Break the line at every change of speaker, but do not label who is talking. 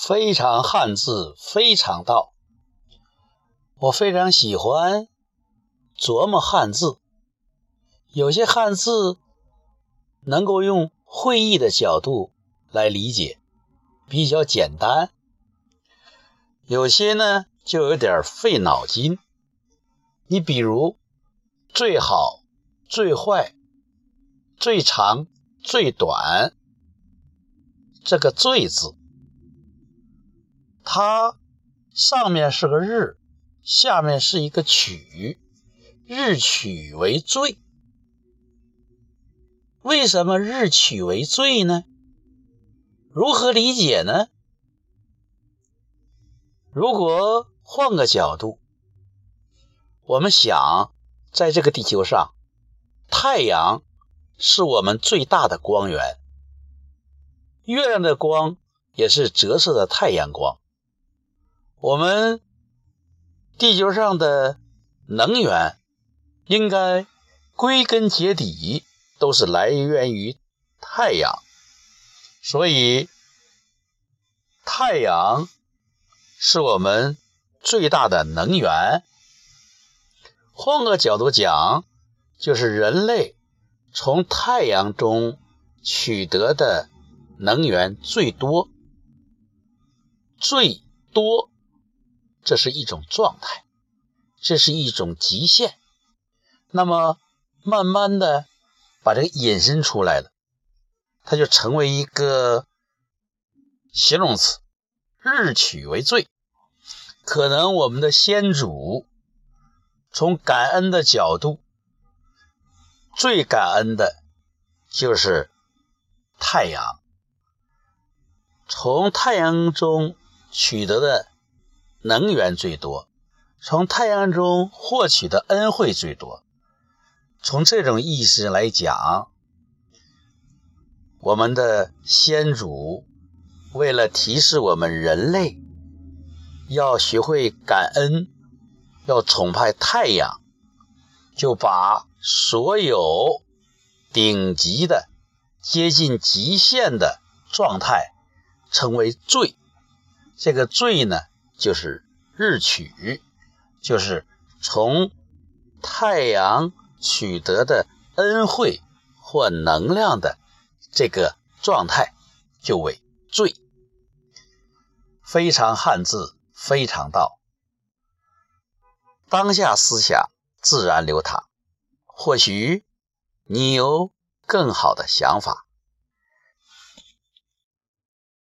非常汉字，非常道。我非常喜欢琢磨汉字，有些汉字能够用会意的角度来理解，比较简单；有些呢就有点费脑筋。你比如“最好”“最坏”“最长”“最短”，这个“最”字。它上面是个日，下面是一个曲，日曲为最。为什么日曲为最呢？如何理解呢？如果换个角度，我们想，在这个地球上，太阳是我们最大的光源，月亮的光也是折射的太阳光。我们地球上的能源应该归根结底都是来源于太阳，所以太阳是我们最大的能源。换个角度讲，就是人类从太阳中取得的能源最多，最多。这是一种状态，这是一种极限。那么，慢慢的把这个引申出来了，它就成为一个形容词，日取为最。可能我们的先祖从感恩的角度，最感恩的就是太阳，从太阳中取得的。能源最多，从太阳中获取的恩惠最多。从这种意思来讲，我们的先祖为了提示我们人类要学会感恩，要崇拜太阳，就把所有顶级的、接近极限的状态称为“最”。这个“最”呢？就是日取，就是从太阳取得的恩惠或能量的这个状态，就为最。非常汉字，非常道。当下思想自然流淌，或许你有更好的想法。